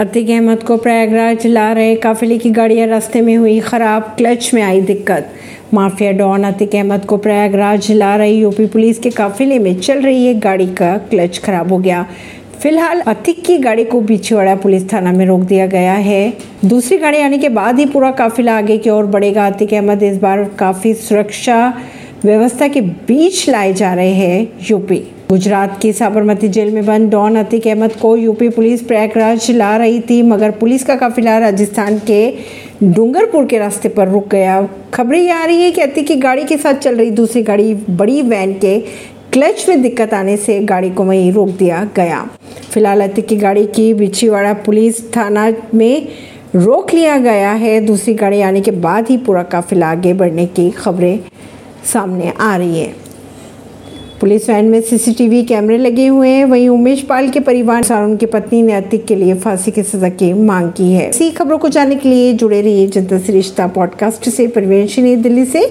अतीक अहमद को प्रयागराज ला रहे काफिले की गाड़ियाँ रास्ते में हुई खराब, क्लच में आई दिक्कत। माफिया डॉन अतिक अहमद को प्रयागराज ला रही यूपी पुलिस के काफिले में चल रही एक गाड़ी का क्लच खराब हो गया। फ़िलहाल अतिक की गाड़ी को बिछवाड़ा पुलिस थाना में रोक दिया गया है। दूसरी गाड़ी आने के बाद ही पूरा काफिला आगे की ओर बढ़ेगा। अतिक अहमद इस बार काफ़ी सुरक्षा व्यवस्था के बीच लाए जा रहे हैं यूपी। गुजरात की साबरमती जेल में बंद, डॉन अतिक अहमद को यूपी पुलिस प्रयागराज ला रही थी, मगर पुलिस का काफिला राजस्थान के डूंगरपुर के रास्ते पर रुक गया। खबरें ये आ रही है कि अतीक की गाड़ी के साथ चल रही दूसरी गाड़ी, बड़ी वैन के क्लच में दिक्कत आने से गाड़ी को वहीं रोक दिया गया। फ़िलहाल अतीक की गाड़ी की बिछीवाड़ा पुलिस थाना में रोक लिया गया है। दूसरी गाड़ी आने के बाद ही पूरा काफिला आगे बढ़ने की खबरें सामने आ रही है। पुलिस वैन में सीसीटीवी कैमरे लगे हुए हैं। वहीं उमेश पाल के परिवार और उनकी पत्नी ने अतिक के लिए फांसी की सजा की मांग की है। इसी खबरों को जानने के लिए जुड़े रहिए जनता श्रिश्ता रिश्ता पॉडकास्ट से। प्रवेश दिल्ली से।